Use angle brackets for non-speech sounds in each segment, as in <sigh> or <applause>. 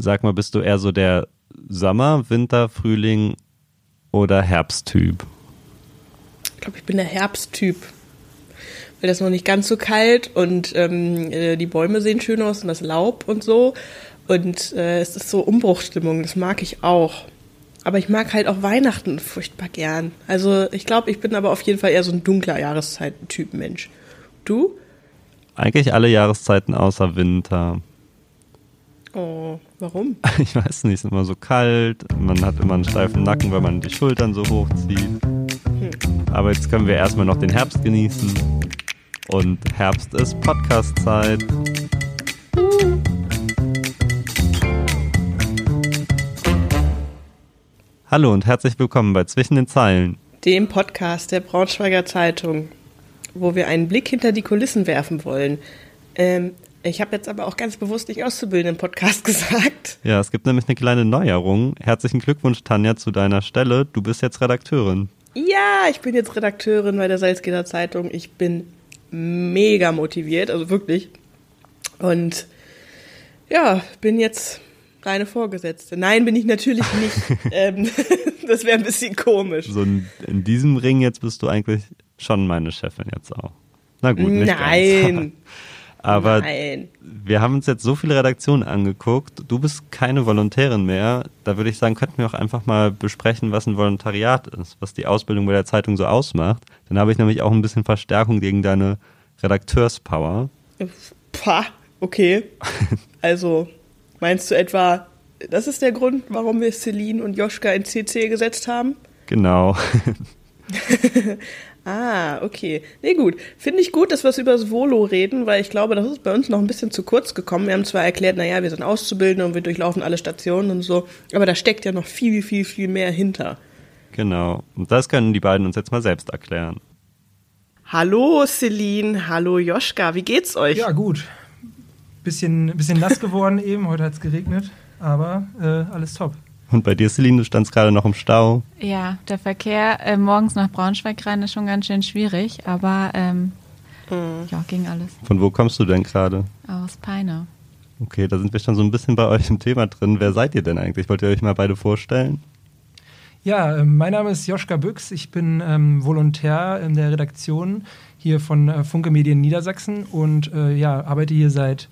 Sag mal, bist du eher so der Sommer, Winter, Frühling oder Herbsttyp? Ich glaube, ich bin der Herbsttyp. Weil das noch nicht ganz so kalt und ähm, äh, die Bäume sehen schön aus und das Laub und so. Und äh, es ist so Umbruchstimmung, das mag ich auch. Aber ich mag halt auch Weihnachten furchtbar gern. Also ich glaube, ich bin aber auf jeden Fall eher so ein dunkler Jahreszeiten-Typ Mensch. Du? Eigentlich alle Jahreszeiten außer Winter. Oh, warum? <laughs> Ich weiß nicht, es ist immer so kalt, man hat immer einen steifen Nacken, weil man die Schultern so hochzieht. Hm. Aber jetzt können wir erstmal noch den Herbst genießen. Und Herbst ist Podcast-Zeit. Hallo und herzlich willkommen bei Zwischen den Zeilen, dem Podcast der Braunschweiger Zeitung, wo wir einen Blick hinter die Kulissen werfen wollen. Ähm, ich habe jetzt aber auch ganz bewusst nicht Auszubildenden Podcast <laughs> gesagt. Ja, es gibt nämlich eine kleine Neuerung. Herzlichen Glückwunsch, Tanja, zu deiner Stelle. Du bist jetzt Redakteurin. Ja, ich bin jetzt Redakteurin bei der Salzgitter Zeitung. Ich bin mega motiviert, also wirklich. Und ja, bin jetzt deine Vorgesetzte. Nein, bin ich natürlich nicht. <laughs> ähm, <laughs> das wäre ein bisschen komisch. So in, in, diesem Ring jetzt bist du eigentlich schon meine Chefin jetzt auch. Na gut, nicht Nein. Ganz. Aber Nein. wir haben uns jetzt so viele Redaktionen angeguckt. Du bist keine Volontärin mehr. Da würde ich sagen, könnten wir auch einfach mal besprechen, was ein Volontariat ist, was die Ausbildung bei der Zeitung so ausmacht. Dann habe ich nämlich auch ein bisschen Verstärkung gegen deine Redakteurspower. Pah, okay. <laughs> Also, meinst du etwa, das ist der Grund, warum wir Celine und Joschka in CC gesetzt haben? Genau. <laughs> <laughs> Ah, okay. Nee, gut. Finde ich gut, dass wir über das Volo reden, weil ich glaube, das ist bei uns noch ein bisschen zu kurz gekommen. Wir haben zwar erklärt, naja, wir sind Auszubildende und wir durchlaufen alle Stationen und so, aber da steckt ja noch viel, viel, viel mehr hinter. Genau. Und das können die beiden uns jetzt mal selbst erklären. Hallo Celine, hallo Joschka, wie geht's euch? Ja, gut. Bisschen, bisschen nass geworden <laughs> eben, heute hat es geregnet, aber äh, alles top. Und bei dir, Celine, du standst gerade noch im Stau. Ja, der Verkehr äh, morgens nach Braunschweig rein ist schon ganz schön schwierig, aber ähm, mhm. ja, ging alles. Von wo kommst du denn gerade? Aus Peine. Okay, da sind wir schon so ein bisschen bei euch im Thema drin. Wer seid ihr denn eigentlich? Wollt ihr euch mal beide vorstellen? Ja, äh, mein Name ist Joschka Büchs. Ich bin ähm, Volontär in der Redaktion hier von äh, Funke Medien Niedersachsen und äh, ja, arbeite hier seit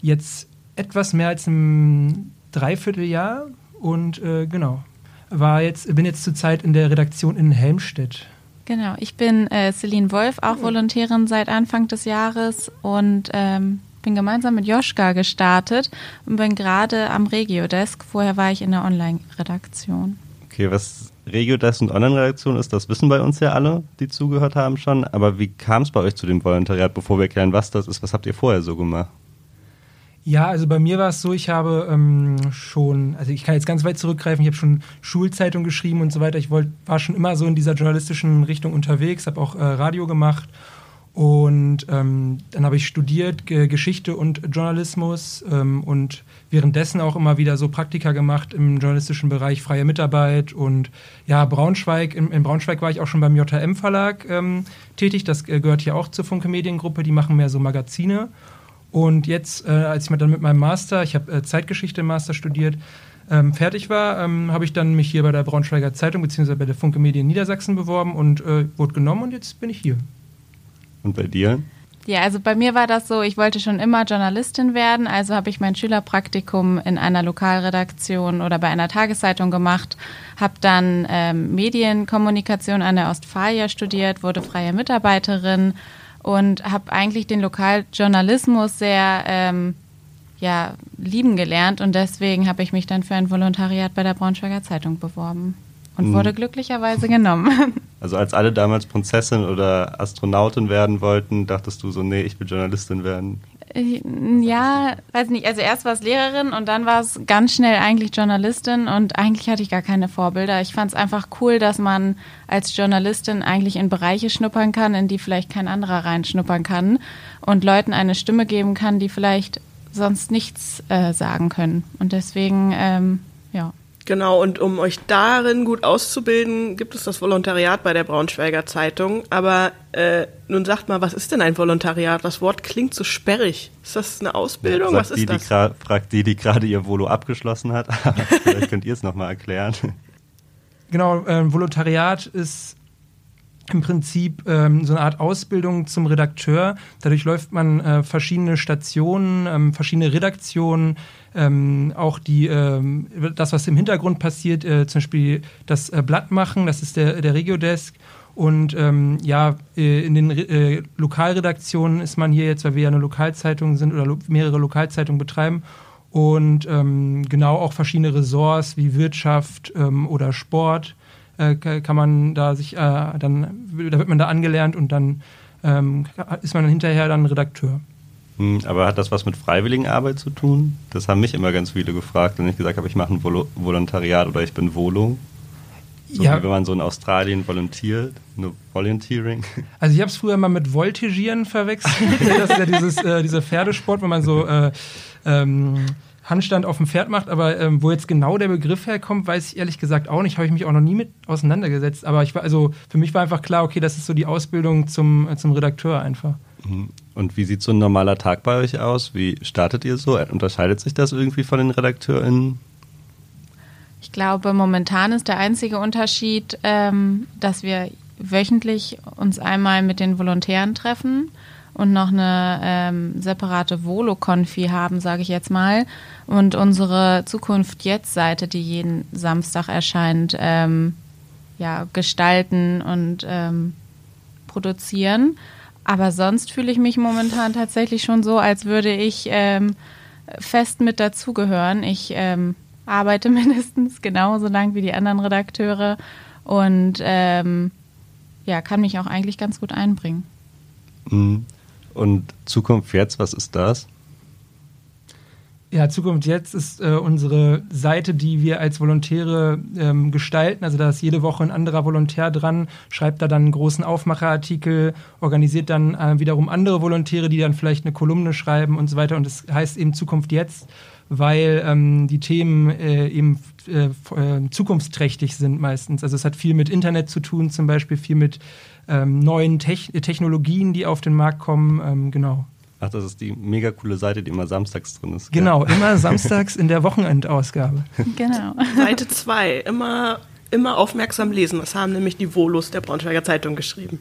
jetzt etwas mehr als einem Dreivierteljahr und äh, genau, war jetzt, bin jetzt zurzeit in der Redaktion in Helmstedt. Genau, ich bin äh, Celine Wolf, auch oh. Volontärin seit Anfang des Jahres und ähm, bin gemeinsam mit Joschka gestartet und bin gerade am Regiodesk. Vorher war ich in der Online-Redaktion. Okay, was Regiodesk und Online-Redaktion ist, das wissen bei uns ja alle, die zugehört haben schon. Aber wie kam es bei euch zu dem Volontariat, bevor wir erklären, was das ist? Was habt ihr vorher so gemacht? Ja, also bei mir war es so, ich habe ähm, schon, also ich kann jetzt ganz weit zurückgreifen, ich habe schon Schulzeitung geschrieben und so weiter. Ich wollt, war schon immer so in dieser journalistischen Richtung unterwegs, habe auch äh, Radio gemacht und ähm, dann habe ich studiert G Geschichte und Journalismus ähm, und währenddessen auch immer wieder so Praktika gemacht im journalistischen Bereich, freie Mitarbeit und ja, Braunschweig, in, in Braunschweig war ich auch schon beim JM Verlag ähm, tätig, das äh, gehört hier auch zur Funke Mediengruppe, die machen mehr so Magazine und jetzt, äh, als ich dann mit meinem Master, ich habe äh, Zeitgeschichte im Master studiert, ähm, fertig war, ähm, habe ich dann mich hier bei der Braunschweiger Zeitung bzw. bei der Funke Medien Niedersachsen beworben und äh, wurde genommen und jetzt bin ich hier. Und bei dir? Ja, also bei mir war das so, ich wollte schon immer Journalistin werden, also habe ich mein Schülerpraktikum in einer Lokalredaktion oder bei einer Tageszeitung gemacht, habe dann ähm, Medienkommunikation an der Ostfalia studiert, wurde freie Mitarbeiterin und habe eigentlich den Lokaljournalismus sehr ähm, ja, lieben gelernt und deswegen habe ich mich dann für ein Volontariat bei der Braunschweiger Zeitung beworben und mhm. wurde glücklicherweise genommen. <laughs> Also als alle damals Prinzessin oder Astronautin werden wollten, dachtest du so, nee, ich will Journalistin werden. Äh, ja, weiß nicht. Also erst war es Lehrerin und dann war es ganz schnell eigentlich Journalistin und eigentlich hatte ich gar keine Vorbilder. Ich fand es einfach cool, dass man als Journalistin eigentlich in Bereiche schnuppern kann, in die vielleicht kein anderer reinschnuppern kann und Leuten eine Stimme geben kann, die vielleicht sonst nichts äh, sagen können. Und deswegen, ähm. Genau, und um euch darin gut auszubilden, gibt es das Volontariat bei der Braunschweiger Zeitung. Aber äh, nun sagt mal, was ist denn ein Volontariat? Das Wort klingt so sperrig. Ist das eine Ausbildung? Ja, was ist die, das? Die fragt die, die gerade ihr Volo abgeschlossen hat. <laughs> Vielleicht könnt ihr es nochmal erklären. Genau, ähm, Volontariat ist im Prinzip ähm, so eine Art Ausbildung zum Redakteur. Dadurch läuft man äh, verschiedene Stationen, ähm, verschiedene Redaktionen, ähm, auch die, ähm, das, was im Hintergrund passiert, äh, zum Beispiel das äh, Blatt machen, das ist der, der Regiodesk. Und ähm, ja, äh, in den äh, Lokalredaktionen ist man hier jetzt, weil wir ja eine Lokalzeitung sind oder lo mehrere Lokalzeitungen betreiben. Und ähm, genau auch verschiedene Ressorts wie Wirtschaft oder Sport äh, kann man da sich äh, dann, da wird man da angelernt und dann ähm, ist man hinterher dann Redakteur. Hm, aber hat das was mit Freiwilligenarbeit zu tun? Das haben mich immer ganz viele gefragt, wenn ich gesagt habe, ich mache ein Vol Volontariat oder ich bin Volo. So ja. wie wenn man so in Australien volontiert, nur Volunteering. <laughs> Also ich habe es früher mal mit Voltigieren verwechselt. <laughs> das ist ja dieses, äh, dieser Pferdesport, wo man so äh, ähm, Handstand auf dem Pferd macht, aber ähm, wo jetzt genau der Begriff herkommt, weiß ich ehrlich gesagt auch nicht. Habe ich mich auch noch nie mit auseinandergesetzt. Aber ich war, also für mich war einfach klar, okay, das ist so die Ausbildung zum, äh, zum Redakteur einfach. Mhm. Und wie sieht so ein normaler Tag bei euch aus? Wie startet ihr so? Unterscheidet sich das irgendwie von den RedakteurInnen? Ich glaube, momentan ist der einzige Unterschied, ähm, dass wir wöchentlich uns einmal mit den Volontären treffen und noch eine ähm, separate Volo-Konfi haben, sage ich jetzt mal. Und unsere Zukunft jetzt-Seite, die jeden Samstag erscheint, ähm, ja, gestalten und ähm, produzieren. Aber sonst fühle ich mich momentan tatsächlich schon so, als würde ich ähm, fest mit dazugehören. Ich ähm, arbeite <laughs> mindestens genauso lang wie die anderen Redakteure und ähm, ja, kann mich auch eigentlich ganz gut einbringen. Mhm. Und Zukunft jetzt, was ist das? Ja, Zukunft jetzt ist äh, unsere Seite, die wir als Volontäre ähm, gestalten. Also da ist jede Woche ein anderer Volontär dran, schreibt da dann einen großen Aufmacherartikel, organisiert dann äh, wiederum andere Volontäre, die dann vielleicht eine Kolumne schreiben und so weiter. Und das heißt eben Zukunft jetzt, weil ähm, die Themen äh, eben äh, äh, zukunftsträchtig sind meistens. Also es hat viel mit Internet zu tun, zum Beispiel viel mit ähm, neuen Techn Technologien, die auf den Markt kommen. Ähm, genau. Ach, das ist die mega coole Seite, die immer samstags drin ist. Genau, immer <laughs> samstags in der Wochenendausgabe. Genau. Seite 2, immer, immer aufmerksam lesen. Das haben nämlich die Volos der Braunschweiger Zeitung geschrieben.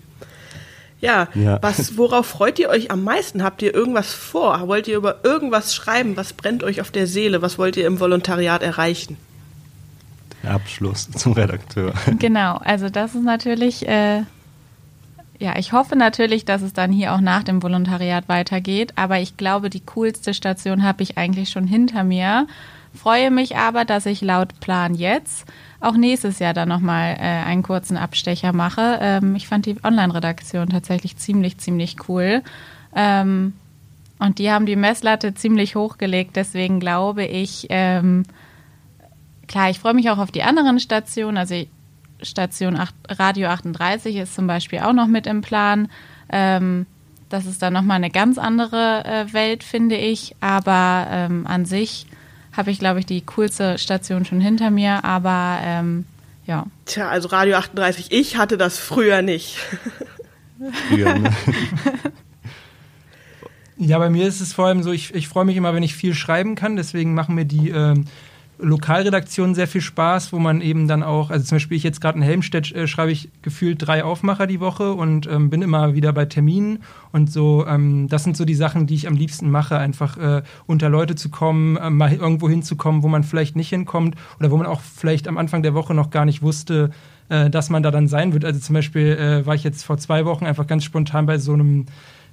Ja, ja, Was, worauf freut ihr euch am meisten? Habt ihr irgendwas vor? Wollt ihr über irgendwas schreiben? Was brennt euch auf der Seele? Was wollt ihr im Volontariat erreichen? Der Abschluss zum Redakteur. Genau, also das ist natürlich äh, ja, ich hoffe natürlich, dass es dann hier auch nach dem Volontariat weitergeht, aber ich glaube, die coolste Station habe ich eigentlich schon hinter mir. Freue mich aber, dass ich laut Plan jetzt auch nächstes Jahr dann nochmal äh, einen kurzen Abstecher mache. Ähm, ich fand die Online-Redaktion tatsächlich ziemlich, ziemlich cool. Ähm, und die haben die Messlatte ziemlich hochgelegt, deswegen glaube ich, ähm, klar, ich freue mich auch auf die anderen Stationen. Also Station 8, Radio 38 ist zum Beispiel auch noch mit im Plan. Ähm, das ist dann nochmal eine ganz andere äh, Welt, finde ich. Aber ähm, an sich habe ich, glaube ich, die coolste Station schon hinter mir. Aber ähm, ja. Tja, also Radio 38, ich hatte das früher nicht. Früher, ne? Ja, bei mir ist es vor allem so, ich, ich freue mich immer, wenn ich viel schreiben kann. Deswegen machen mir die ähm, Lokalredaktionen sehr viel Spaß, wo man eben dann auch, also zum Beispiel ich jetzt gerade in Helmstedt äh, schreibe ich gefühlt drei Aufmacher die Woche und ähm, bin immer wieder bei Terminen und so, ähm, das sind so die Sachen, die ich am liebsten mache, einfach äh, unter Leute zu kommen, äh, mal irgendwo hinzukommen, wo man vielleicht nicht hinkommt oder wo man auch vielleicht am Anfang der Woche noch gar nicht wusste, äh, dass man da dann sein wird. Also zum Beispiel äh, war ich jetzt vor zwei Wochen einfach ganz spontan bei so einem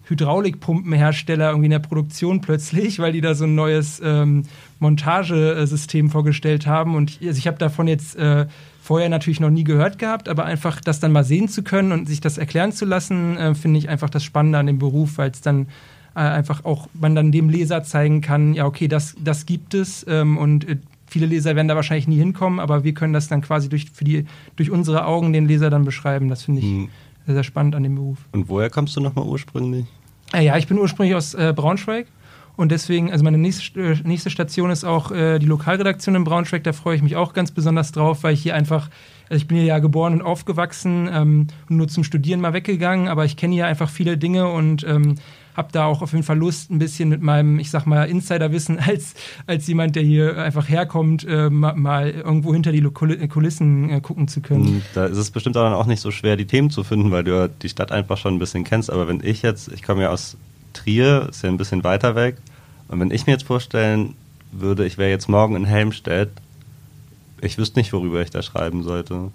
Hydraulikpumpenhersteller irgendwie in der Produktion plötzlich, weil die da so ein neues ähm, Montagesystem vorgestellt haben. Und ich, also ich habe davon jetzt äh, vorher natürlich noch nie gehört gehabt, aber einfach das dann mal sehen zu können und sich das erklären zu lassen, äh, finde ich einfach das Spannende an dem Beruf, weil es dann äh, einfach auch man dann dem Leser zeigen kann, ja okay, das, das gibt es ähm, und äh, viele Leser werden da wahrscheinlich nie hinkommen, aber wir können das dann quasi durch, für die, durch unsere Augen den Leser dann beschreiben. Das finde ich. Hm sehr, sehr spannend an dem Beruf. Und woher kommst du nochmal ursprünglich? Äh, ja, ich bin ursprünglich aus äh, Braunschweig Und deswegen, also meine nächste, äh, nächste Station ist auch äh, die Lokalredaktion in Braunschweig. Da freue ich mich auch ganz besonders drauf, weil ich hier einfach, also ich bin hier ja geboren und aufgewachsen ähm, und nur zum Studieren mal weggegangen, aber ich kenne hier einfach viele Dinge und ähm, habe da auch auf jeden Fall Lust, ein bisschen mit meinem, ich sag mal, Insiderwissen <laughs> als, als jemand, der hier einfach herkommt, äh, mal, irgendwo hinter die Kulissen äh, gucken zu können. Hm, da ist es bestimmt auch, auch nicht so schwer, die Themen zu finden, weil du die Stadt einfach schon ein bisschen kennst. Aber wenn ich jetzt, ich komme ja aus Trier, ist ja ein bisschen weiter weg, und wenn ich mir jetzt vorstellen würde, ich wäre jetzt morgen in Helmstedt, ich wüsste nicht, worüber ich da schreiben sollte.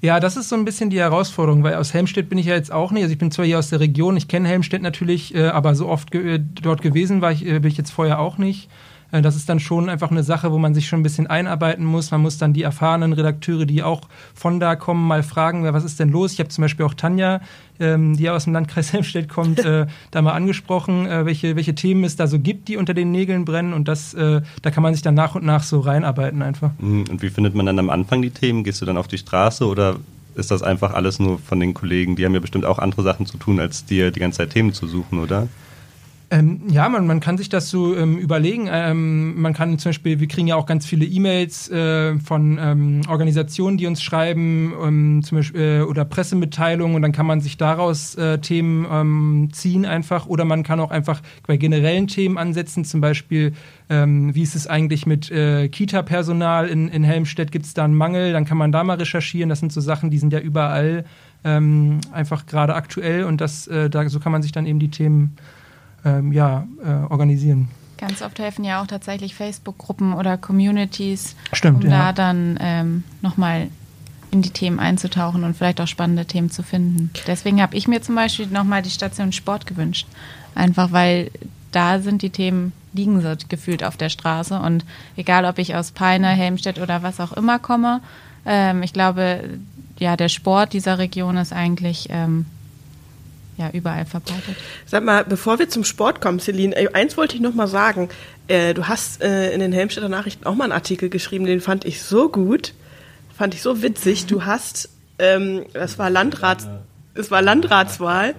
Ja, das ist so ein bisschen die Herausforderung, weil aus Helmstedt bin ich ja jetzt auch nicht. Also ich bin zwar hier aus der Region, ich kenne Helmstedt natürlich, äh, aber so oft ge äh, dort gewesen war ich, äh, bin ich jetzt vorher auch nicht. Äh, das ist dann schon einfach eine Sache, wo man sich schon ein bisschen einarbeiten muss. Man muss dann die erfahrenen Redakteure, die auch von da kommen, mal fragen, was ist denn los? Ich habe zum Beispiel auch Tanja, ähm, die aus dem Landkreis <laughs> Helmstedt kommt, äh, da mal angesprochen, äh, welche, welche Themen es da so gibt, die unter den Nägeln brennen. Und das, da kann man sich dann nach und nach so reinarbeiten einfach. Mhm. Und wie findet man dann am Anfang die Themen? Gehst du dann auf die Straße oder ist das einfach alles nur von den Kollegen? Die haben ja bestimmt auch andere Sachen zu tun, als dir die ganze Zeit Themen zu suchen, oder? Ähm, ja, man, man kann sich das so ähm, überlegen. Ähm, man kann zum Beispiel, wir kriegen ja auch ganz viele E-Mails äh, von ähm, Organisationen, die uns schreiben, ähm, zum Beispiel, äh, oder Pressemitteilungen und dann kann man sich daraus äh, Themen ähm, ziehen einfach. Oder man kann auch einfach bei generellen Themen ansetzen, zum Beispiel, wie ist es eigentlich mit äh, Kita-Personal in, in Helmstedt? Gibt es da einen Mangel? Dann kann man da mal recherchieren. Das sind so Sachen, die sind ja überall einfach gerade aktuell und das, äh, da, so kann man sich dann eben die Themen ähm, ja, äh, organisieren. Ganz oft helfen ja auch tatsächlich Facebook-Gruppen oder Communities, Stimmt, um ja. da dann ähm, nochmal in die Themen einzutauchen und vielleicht auch spannende Themen zu finden. Deswegen habe ich mir zum Beispiel nochmal die Station Sport gewünscht. Einfach weil da sind die Themen, liegen so gefühlt auf der Straße. Und egal, ob ich aus Peine, Helmstedt oder was auch immer komme, ähm, ich glaube, ja, der Sport dieser Region ist eigentlich ähm, ja überall verbreitet. Sag mal, bevor wir zum Sport kommen, Celine, eins wollte ich noch mal sagen. Äh, du hast äh, in den Helmstädter Nachrichten auch mal einen Artikel geschrieben, den fand ich so gut, fand ich so witzig. Du hast, ähm, das war Landrats, es war Landratswahl,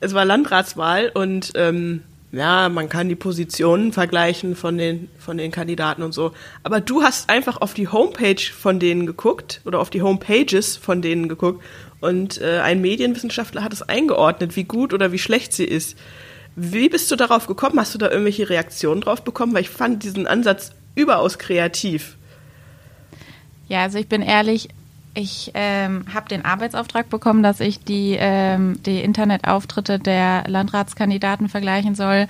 es war Landratswahl und ähm, ja, man kann die Positionen vergleichen von den, von den Kandidaten und so. Aber du hast einfach auf die Homepage von denen geguckt oder auf die Homepages von denen geguckt und äh, ein Medienwissenschaftler hat es eingeordnet, wie gut oder wie schlecht sie ist. Wie bist du darauf gekommen? Hast du da irgendwelche Reaktionen drauf bekommen? Weil ich fand diesen Ansatz überaus kreativ. Ja, also ich bin ehrlich, ich ähm, habe den Arbeitsauftrag bekommen, dass ich die, ähm, die Internetauftritte der Landratskandidaten vergleichen soll.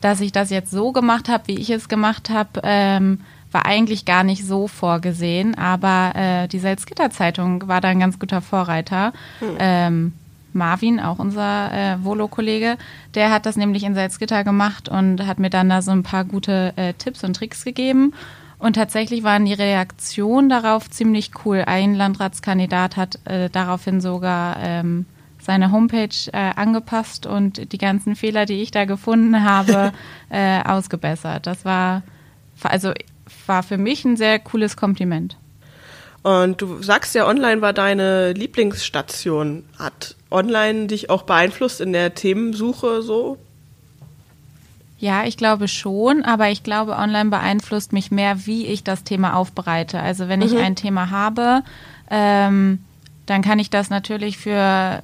Dass ich das jetzt so gemacht habe, wie ich es gemacht habe, ähm, war eigentlich gar nicht so vorgesehen, aber äh, die Salzgitter-Zeitung war da ein ganz guter Vorreiter. Hm. Ähm, Marvin, auch unser äh, Volo-Kollege, der hat das nämlich in Salzgitter gemacht und hat mir dann da so ein paar gute äh, Tipps und Tricks gegeben. Und tatsächlich waren die Reaktionen darauf ziemlich cool. Ein Landratskandidat hat äh, daraufhin sogar ähm, seine Homepage äh, angepasst und die ganzen Fehler, die ich da gefunden habe, <laughs> äh, ausgebessert. Das war, also war für mich ein sehr cooles Kompliment. Und du sagst ja, online war deine Lieblingsstation. Hat online dich auch beeinflusst in der Themensuche so? Ja, ich glaube schon, aber ich glaube, online beeinflusst mich mehr, wie ich das Thema aufbereite. Also wenn mhm. ich ein Thema habe, ähm, dann kann ich das natürlich für,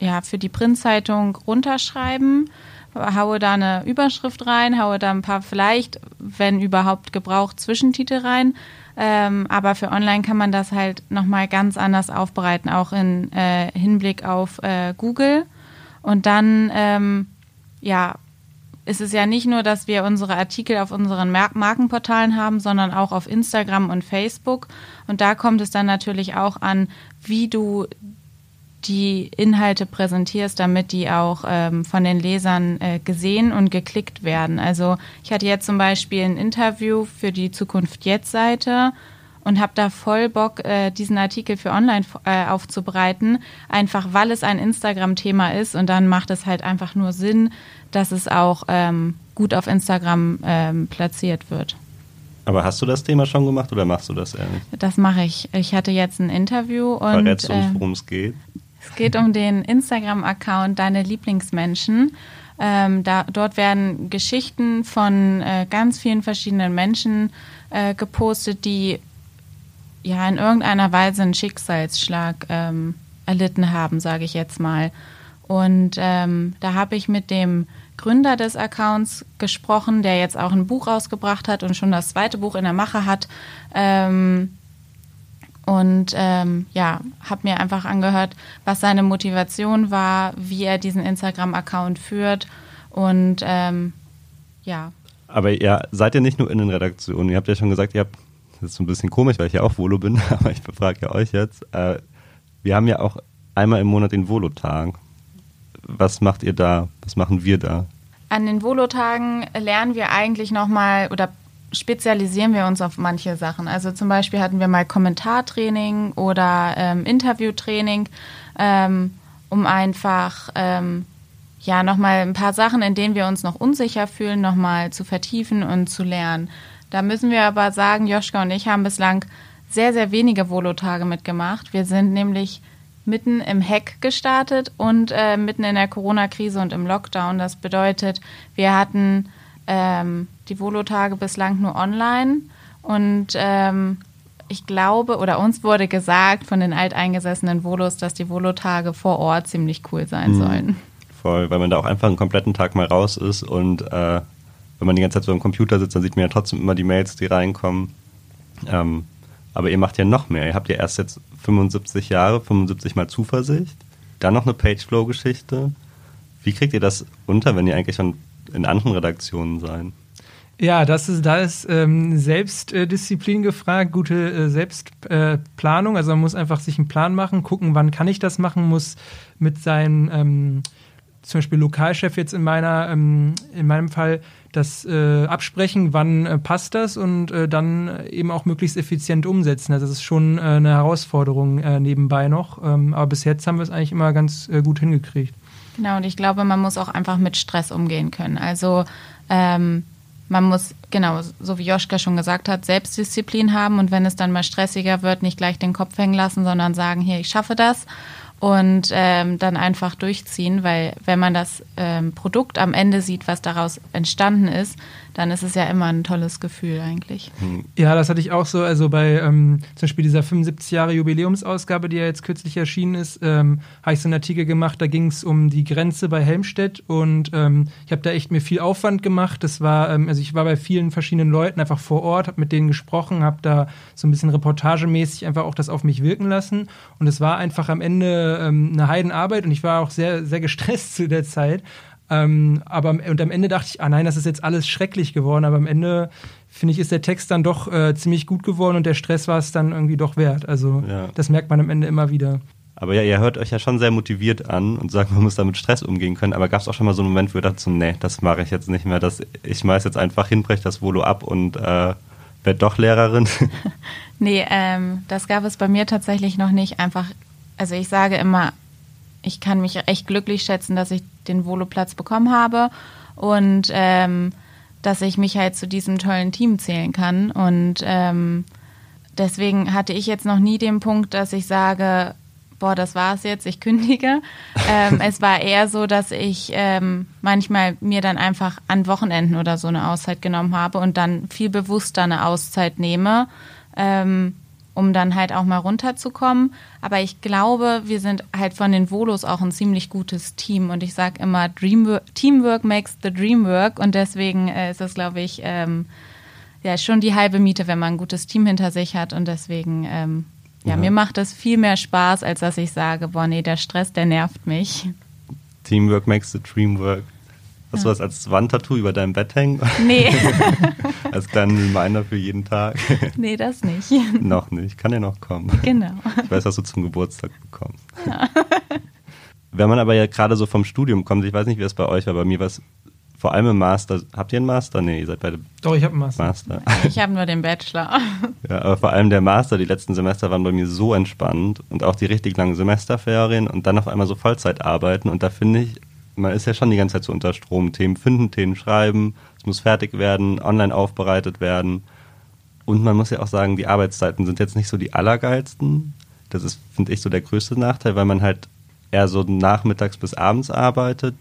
ja, für die Printzeitung runterschreiben haue da eine Überschrift rein, haue da ein paar vielleicht, wenn überhaupt gebraucht, Zwischentitel rein. Ähm, aber für online kann man das halt nochmal ganz anders aufbereiten, auch in äh, Hinblick auf äh, Google. Und dann, ähm, ja, ist es ja nicht nur, dass wir unsere Artikel auf unseren Mar Markenportalen haben, sondern auch auf Instagram und Facebook. Und da kommt es dann natürlich auch an, wie du die Inhalte präsentierst, damit die auch ähm, von den Lesern äh, gesehen und geklickt werden. Also ich hatte jetzt zum Beispiel ein Interview für die Zukunft Jetzt Seite und habe da voll Bock, äh, diesen Artikel für online äh, aufzubereiten, einfach weil es ein Instagram-Thema ist und dann macht es halt einfach nur Sinn, dass es auch ähm, gut auf Instagram ähm, platziert wird. Aber hast du das Thema schon gemacht oder machst du das ehrlich? Das mache ich. Ich hatte jetzt ein Interview und. Verrätst du uns, ähm, worum es geht? Es geht um den Instagram-Account Deine Lieblingsmenschen. Ähm, da, dort werden Geschichten von äh, ganz vielen verschiedenen Menschen äh, gepostet, die ja in irgendeiner Weise einen Schicksalsschlag ähm, erlitten haben, sage ich jetzt mal. Und ähm, da habe ich mit dem Gründer des Accounts gesprochen, der jetzt auch ein Buch rausgebracht hat und schon das zweite Buch in der Mache hat. Ähm, und ähm, ja, habe mir einfach angehört, was seine Motivation war, wie er diesen Instagram-Account führt und ähm, ja. Aber ihr seid ja nicht nur in den Redaktionen. Ihr habt ja schon gesagt, ihr habt, das ist so ein bisschen komisch, weil ich ja auch Volo bin, <laughs> aber ich befrage ja euch jetzt. Äh, wir haben ja auch einmal im Monat den Volo-Tag. Was macht ihr da? Was machen wir da? An den Volo-Tagen lernen wir eigentlich nochmal oder spezialisieren wir uns auf manche Sachen. Also zum Beispiel hatten wir mal Kommentartraining oder ähm, Interviewtraining, ähm, um einfach ähm, ja nochmal ein paar Sachen, in denen wir uns noch unsicher fühlen, nochmal zu vertiefen und zu lernen. Da müssen wir aber sagen, Joschka und ich haben bislang sehr, sehr wenige Volo-Tage mitgemacht. Wir sind nämlich mitten im Hack gestartet und äh, mitten in der Corona-Krise und im Lockdown. Das bedeutet, wir hatten ähm, die Volo-Tage bislang nur online und ähm, ich glaube, oder uns wurde gesagt von den alteingesessenen Volos, dass die Volo-Tage vor Ort ziemlich cool sein mhm. sollen. Voll, weil man da auch einfach einen kompletten Tag mal raus ist und äh, wenn man die ganze Zeit so am Computer sitzt, dann sieht man ja trotzdem immer die Mails, die reinkommen. Ähm, aber ihr macht ja noch mehr. Ihr habt ja erst jetzt 75 Jahre, 75 mal Zuversicht, dann noch eine Pageflow-Geschichte. Wie kriegt ihr das unter, wenn ihr eigentlich schon in anderen Redaktionen seid? Ja, das ist, da ist ähm, Selbstdisziplin gefragt, gute äh, Selbstplanung. Äh, also man muss einfach sich einen Plan machen, gucken, wann kann ich das machen, muss mit seinem ähm, zum Beispiel Lokalchef jetzt in meiner ähm, in meinem Fall das äh, absprechen, wann äh, passt das und äh, dann eben auch möglichst effizient umsetzen. Also das ist schon äh, eine Herausforderung äh, nebenbei noch. Ähm, aber bis jetzt haben wir es eigentlich immer ganz äh, gut hingekriegt. Genau, und ich glaube, man muss auch einfach mit Stress umgehen können. Also ähm, man muss, genau, so wie Joschka schon gesagt hat, Selbstdisziplin haben und wenn es dann mal stressiger wird, nicht gleich den Kopf hängen lassen, sondern sagen, hier, ich schaffe das und ähm, dann einfach durchziehen, weil wenn man das ähm, Produkt am Ende sieht, was daraus entstanden ist, dann ist es ja immer ein tolles Gefühl eigentlich. Hm. Ja, das hatte ich auch so. Also bei ähm, zum Beispiel dieser 75 Jahre Jubiläumsausgabe, die ja jetzt kürzlich erschienen ist, ähm, habe ich so einen Artikel gemacht. Da ging es um die Grenze bei Helmstedt und ähm, ich habe da echt mir viel Aufwand gemacht. Das war, ähm, also ich war bei vielen verschiedenen Leuten einfach vor Ort, habe mit denen gesprochen, habe da so ein bisschen reportagemäßig einfach auch das auf mich wirken lassen und es war einfach am Ende ähm, eine Heidenarbeit und ich war auch sehr, sehr gestresst <laughs> zu der Zeit. Ähm, aber und am Ende dachte ich, ah nein, das ist jetzt alles schrecklich geworden. Aber am Ende finde ich, ist der Text dann doch äh, ziemlich gut geworden und der Stress war es dann irgendwie doch wert. Also ja. das merkt man am Ende immer wieder. Aber ja, ihr hört euch ja schon sehr motiviert an und sagt, man muss da mit Stress umgehen können. Aber gab es auch schon mal so einen Moment, wo ihr dachte, so, nee, das mache ich jetzt nicht mehr. Das, ich schmeiß jetzt einfach hin, brech das Volo ab und äh, werde doch Lehrerin. <laughs> nee, ähm, das gab es bei mir tatsächlich noch nicht. Einfach, also ich sage immer, ich kann mich echt glücklich schätzen, dass ich den Voloplatz bekommen habe und ähm, dass ich mich halt zu diesem tollen Team zählen kann. Und ähm, deswegen hatte ich jetzt noch nie den Punkt, dass ich sage, boah, das war's jetzt, ich kündige. <laughs> ähm, es war eher so, dass ich ähm, manchmal mir dann einfach an Wochenenden oder so eine Auszeit genommen habe und dann viel bewusster eine Auszeit nehme. Ähm, um dann halt auch mal runterzukommen. Aber ich glaube, wir sind halt von den Volos auch ein ziemlich gutes Team und ich sage immer, Dreamwork, Teamwork makes the dream work und deswegen äh, ist das, glaube ich, ähm, ja schon die halbe Miete, wenn man ein gutes Team hinter sich hat und deswegen ähm, ja, ja, mir macht das viel mehr Spaß, als dass ich sage, boah, nee, der Stress, der nervt mich. Teamwork makes the dream work. Hast du das als Wandtattoo über deinem Bett hängen? Nee. <laughs> als kleinen Reminder für jeden Tag? <laughs> Nee, das nicht. noch nicht. Kann ja noch kommen. Genau. Ich weiß, was du zum Geburtstag bekommst. Ja. <laughs> Wenn man aber ja gerade so vom Studium kommt, ich weiß nicht, wie das bei euch war, bei mir war es vor allem im Master. Habt ihr einen Master? Nee, ihr seid beide. Doch, ich habe einen Master. Master. Ich habe nur den Bachelor. Ja, aber vor allem der Master, die letzten Semester waren bei mir so entspannt und auch die richtig langen Semesterferien und dann auf einmal so Vollzeit arbeiten und da finde ich, man ist ja schon die ganze Zeit so unter Strom. Themen finden, Themen schreiben, es muss fertig werden, online aufbereitet werden. Und man muss ja auch sagen, die Arbeitszeiten sind jetzt nicht so die allergeilsten. Das ist, finde ich, so der größte Nachteil, weil man halt eher so nachmittags bis abends arbeitet,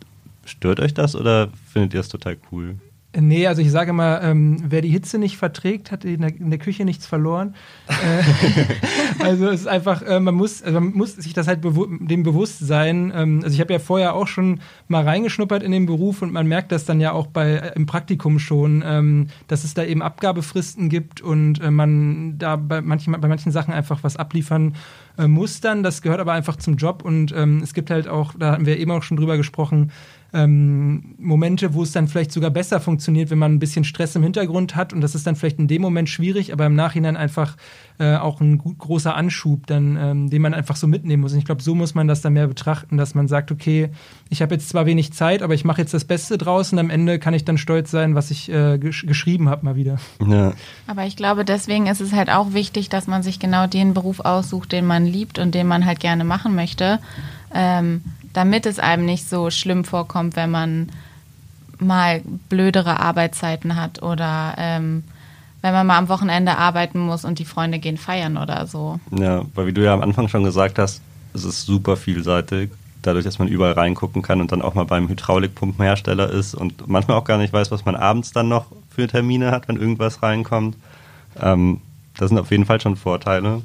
Stört euch das oder findet ihr es total cool? Nee, also ich sage immer, ähm, wer die Hitze nicht verträgt, hat in der, in der Küche nichts verloren. äh, <laughs> also es ist einfach, äh, man, muss, also man muss sich das halt bewu dem bewusst sein. Ähm, also ich habe ja vorher auch schon mal reingeschnuppert in den Beruf und man merkt das dann ja auch bei äh, im Praktikum schon, ähm, dass es da eben Abgabefristen gibt und äh, man da bei manchen, bei manchen Sachen einfach was abliefern muss dann. Das gehört aber einfach zum Job und ähm, es gibt halt auch, da hatten wir eben auch schon drüber gesprochen, ähm, Momente, wo es dann vielleicht sogar besser funktioniert, wenn man ein bisschen Stress im Hintergrund hat und das ist dann vielleicht in dem Moment schwierig, aber im Nachhinein einfach äh, auch ein gut, großer Anschub, dann, ähm, den man einfach so mitnehmen muss. Und ich glaube, so muss man das dann mehr betrachten, dass man sagt, okay, ich habe jetzt zwar wenig Zeit, aber ich mache jetzt das Beste draus und am Ende kann ich dann stolz sein, was ich äh, gesch geschrieben habe mal wieder. Ja. Aber ich glaube, deswegen ist es halt auch wichtig, dass man sich genau den Beruf aussucht, den man liebt und den man halt gerne machen möchte. Ähm, damit es einem nicht so schlimm vorkommt, wenn man mal blödere Arbeitszeiten hat oder ähm, wenn man mal am Wochenende arbeiten muss und die Freunde gehen feiern oder so. Ja, weil wie du ja am Anfang schon gesagt hast, es ist super vielseitig, dadurch, dass man überall reingucken kann und dann auch mal beim Hydraulikpumpenhersteller ist und manchmal auch gar nicht weiß, was man abends dann noch für Termine hat, wenn irgendwas reinkommt. Ähm, das sind auf jeden Fall schon Vorteile.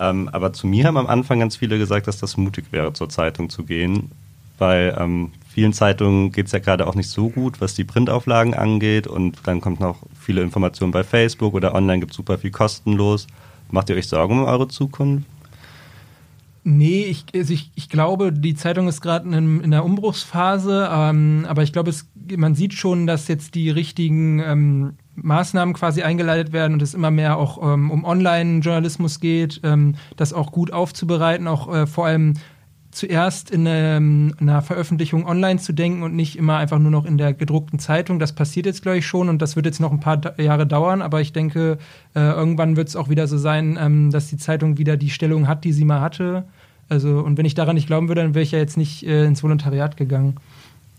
Ähm, aber zu mir haben am Anfang ganz viele gesagt, dass das mutig wäre, zur Zeitung zu gehen, weil ähm, vielen Zeitungen geht es ja gerade auch nicht so gut, was die Printauflagen angeht und dann kommt noch viele Informationen bei Facebook oder online gibt es super viel kostenlos. Macht ihr euch Sorgen um eure Zukunft? Nee, ich, also ich, ich glaube, die Zeitung ist gerade in, in der Umbruchsphase, ähm, aber ich glaube, es, man sieht schon, dass jetzt die richtigen ähm, Maßnahmen quasi eingeleitet werden und es immer mehr auch ähm, um Online-Journalismus geht, ähm, das auch gut aufzubereiten, auch äh, vor allem zuerst in, ähm, einer Veröffentlichung online zu denken und nicht immer einfach nur noch in der gedruckten Zeitung. Das passiert jetzt, glaube ich, schon und das wird jetzt noch ein paar da Jahre dauern, aber ich denke, äh, irgendwann wird es auch wieder so sein, ähm, dass die Zeitung wieder die Stellung hat, die sie mal hatte. Also, und wenn ich daran nicht glauben würde, dann wäre ich ja jetzt nicht äh, ins Volontariat gegangen.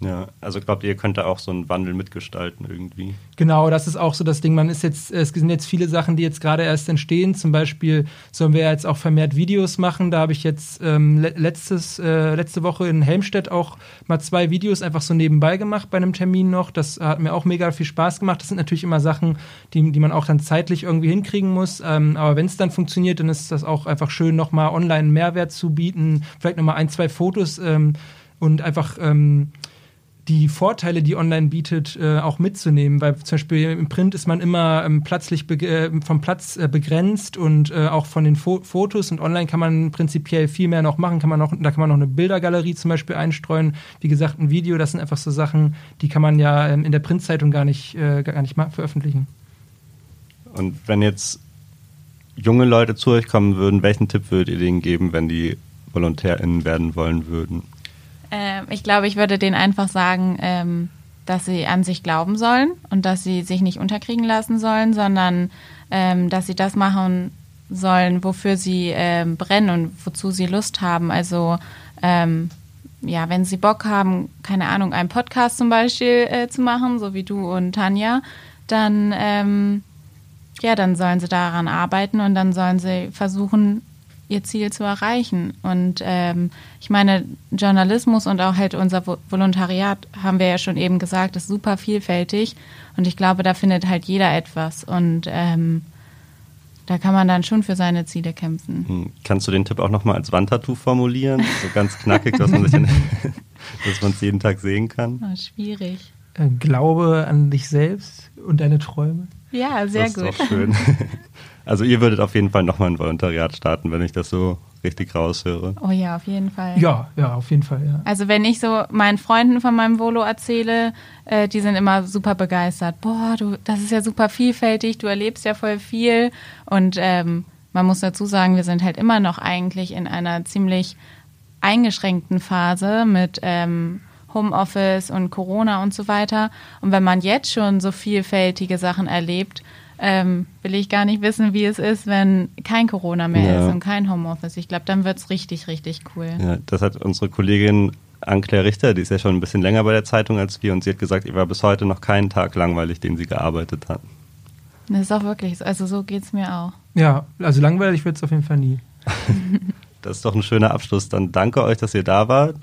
Ja, also glaubt ihr, könnt da auch so einen Wandel mitgestalten irgendwie? Genau, das ist auch so das Ding. Man ist jetzt, es sind jetzt viele Sachen, die jetzt gerade erst entstehen. Zum Beispiel sollen wir jetzt auch vermehrt Videos machen. Da habe ich jetzt ähm, letztes, äh, letzte Woche in Helmstedt auch mal zwei Videos einfach so nebenbei gemacht bei einem Termin noch. Das hat mir auch mega viel Spaß gemacht. Das sind natürlich immer Sachen, die, die man auch dann zeitlich irgendwie hinkriegen muss. Ähm, aber wenn es dann funktioniert, dann ist das auch einfach schön, nochmal online Mehrwert zu bieten. Vielleicht nochmal ein, zwei Fotos ähm, und einfach ähm, die Vorteile, die online bietet, äh, auch mitzunehmen. Weil zum Beispiel im Print ist man immer ähm, platzlich äh, vom Platz äh, begrenzt und äh, auch von den Fo Fotos und online kann man prinzipiell viel mehr noch machen. Kann man noch, da kann man noch eine Bildergalerie zum Beispiel einstreuen. Wie gesagt, ein Video, das sind einfach so Sachen, die kann man ja ähm, in der Printzeitung gar nicht, äh, gar nicht veröffentlichen. Und wenn jetzt junge Leute zu euch kommen würden, welchen Tipp würdet ihr denen geben, wenn die VolontärInnen werden wollen würden? Ähm, ich glaube, ich würde denen einfach sagen, ähm, dass sie an sich glauben sollen und dass sie sich nicht unterkriegen lassen sollen, sondern ähm, dass sie das machen sollen, wofür sie ähm, brennen und wozu sie Lust haben. Also ähm, ja, wenn sie Bock haben, keine Ahnung, einen Podcast zum Beispiel äh, zu machen, so wie du und Tanja, dann ähm, ja, dann sollen sie daran arbeiten und dann sollen sie versuchen, ihr Ziel zu erreichen. Und ähm, ich meine, Journalismus und auch halt unser Volontariat, haben wir ja schon eben gesagt, ist super vielfältig. Und ich glaube, da findet halt jeder etwas. Und ähm, da kann man dann schon für seine Ziele kämpfen. Hm. Kannst du den Tipp auch nochmal als Wandtattoo formulieren? So ganz knackig, dass man es <laughs> jeden Tag sehen kann? Oh, schwierig. Äh, Glaube an dich selbst und deine Träume. Ja, sehr das gut. Ist auch schön. <laughs> Also ihr würdet auf jeden Fall nochmal ein Volontariat starten, wenn ich das so richtig raushöre. Oh ja, auf jeden Fall. Ja, ja, auf jeden Fall, ja. Also wenn ich so meinen Freunden von meinem Volo erzähle, äh, die sind immer super begeistert. Boah, du, das ist ja super vielfältig, du erlebst ja voll viel. Und ähm, man muss dazu sagen, wir sind halt immer noch eigentlich in einer ziemlich eingeschränkten Phase mit ähm, Homeoffice und Corona und so weiter. Und wenn man jetzt schon so vielfältige Sachen erlebt, ähm, will ich gar nicht wissen, wie es ist, wenn kein Corona mehr ja. ist und kein Homeoffice. Ich glaube, dann wird es richtig, richtig cool. Ja, das hat unsere Kollegin Anne-Claire Richter, die ist ja schon ein bisschen länger bei der Zeitung als wir und sie hat gesagt, ihr war bis heute noch keinen Tag langweilig, den sie gearbeitet hat. Das ist auch wirklich so. Also so geht es mir auch. Ja, also langweilig wird es auf jeden Fall nie. <laughs> das ist doch ein schöner Abschluss. Dann danke euch, dass ihr da wart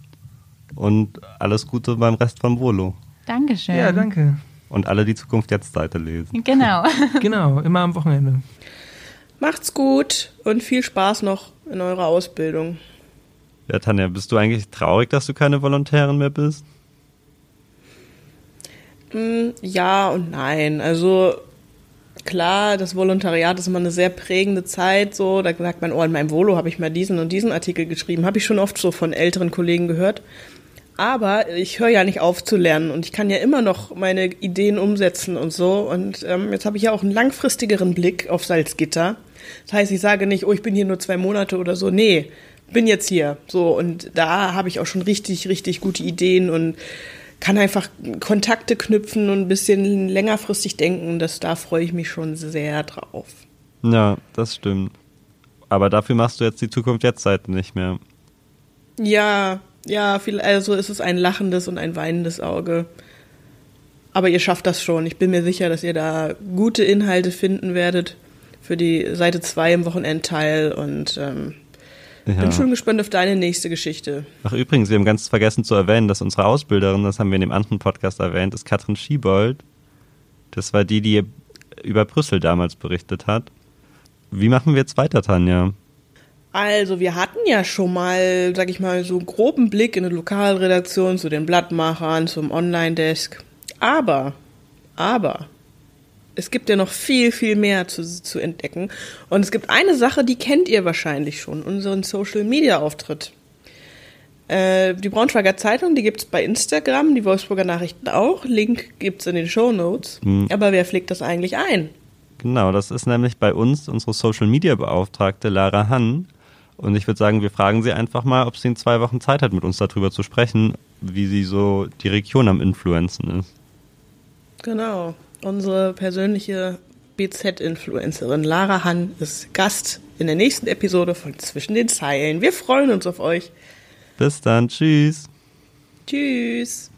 und alles Gute beim Rest vom Volo. Dankeschön. Ja, danke. Und alle die Zukunft jetzt Seite lesen. Genau. <laughs> Genau, immer am Wochenende. Macht's gut und viel Spaß noch in eurer Ausbildung. Ja, Tanja, bist du eigentlich traurig, dass du keine Volontärin mehr bist? Hm, ja und nein. Also klar, das Volontariat ist immer eine sehr prägende Zeit. So, da sagt man, oh, in meinem Volo habe ich mal diesen und diesen Artikel geschrieben. Habe ich schon oft so von älteren Kollegen gehört. Aber ich höre ja nicht auf zu lernen und ich kann ja immer noch meine Ideen umsetzen und so. Und ähm, jetzt habe ich ja auch einen langfristigeren Blick auf Salzgitter. Das heißt, ich sage nicht, oh, ich bin hier nur zwei Monate oder so. Nee, bin jetzt hier. So, und da habe ich auch schon richtig, richtig gute Ideen und kann einfach Kontakte knüpfen und ein bisschen längerfristig denken. Das, da freue ich mich schon sehr drauf. Ja, das stimmt. Aber dafür machst du jetzt die Zukunft jetzt Seite nicht mehr. Ja, ja, viel, also ist es ein lachendes und ein weinendes Auge. Aber ihr schafft das schon. Ich bin mir sicher, dass ihr da gute Inhalte finden werdet für die Seite 2 im Wochenendteil und ähm, Ja. bin schon gespannt auf deine nächste Geschichte. Ach übrigens, wir haben ganz vergessen zu erwähnen, dass unsere Ausbilderin, das haben wir in dem anderen Podcast erwähnt, ist Katrin Schiebold. Das war die, die über Brüssel damals berichtet hat. Wie machen wir jetzt weiter, Tanja? Also, wir hatten ja schon mal, sag ich mal, so einen groben Blick in eine Lokalredaktion zu den Blattmachern, zum Online-Desk. Aber, aber, es gibt ja noch viel, viel mehr zu, zu entdecken. Und es gibt eine Sache, die kennt ihr wahrscheinlich schon, unseren Social-Media-Auftritt. Äh, die Braunschweiger Zeitung, die gibt's bei Instagram, die Wolfsburger Nachrichten auch. Link gibt's in den Show Notes. Aber wer pflegt das eigentlich ein? Genau, das ist nämlich bei uns unsere Social Media Beauftragte Lara Hann. Und ich würde sagen, wir fragen sie einfach mal, ob sie in zwei Wochen Zeit hat, mit uns darüber zu sprechen, wie sie so die Region am Influenzen ist. Genau. Unsere persönliche BZ-Influencerin Lara Hann ist Gast in der nächsten Episode von Zwischen den Zeilen. Wir freuen uns auf euch. Bis dann, tschüss. Tschüss.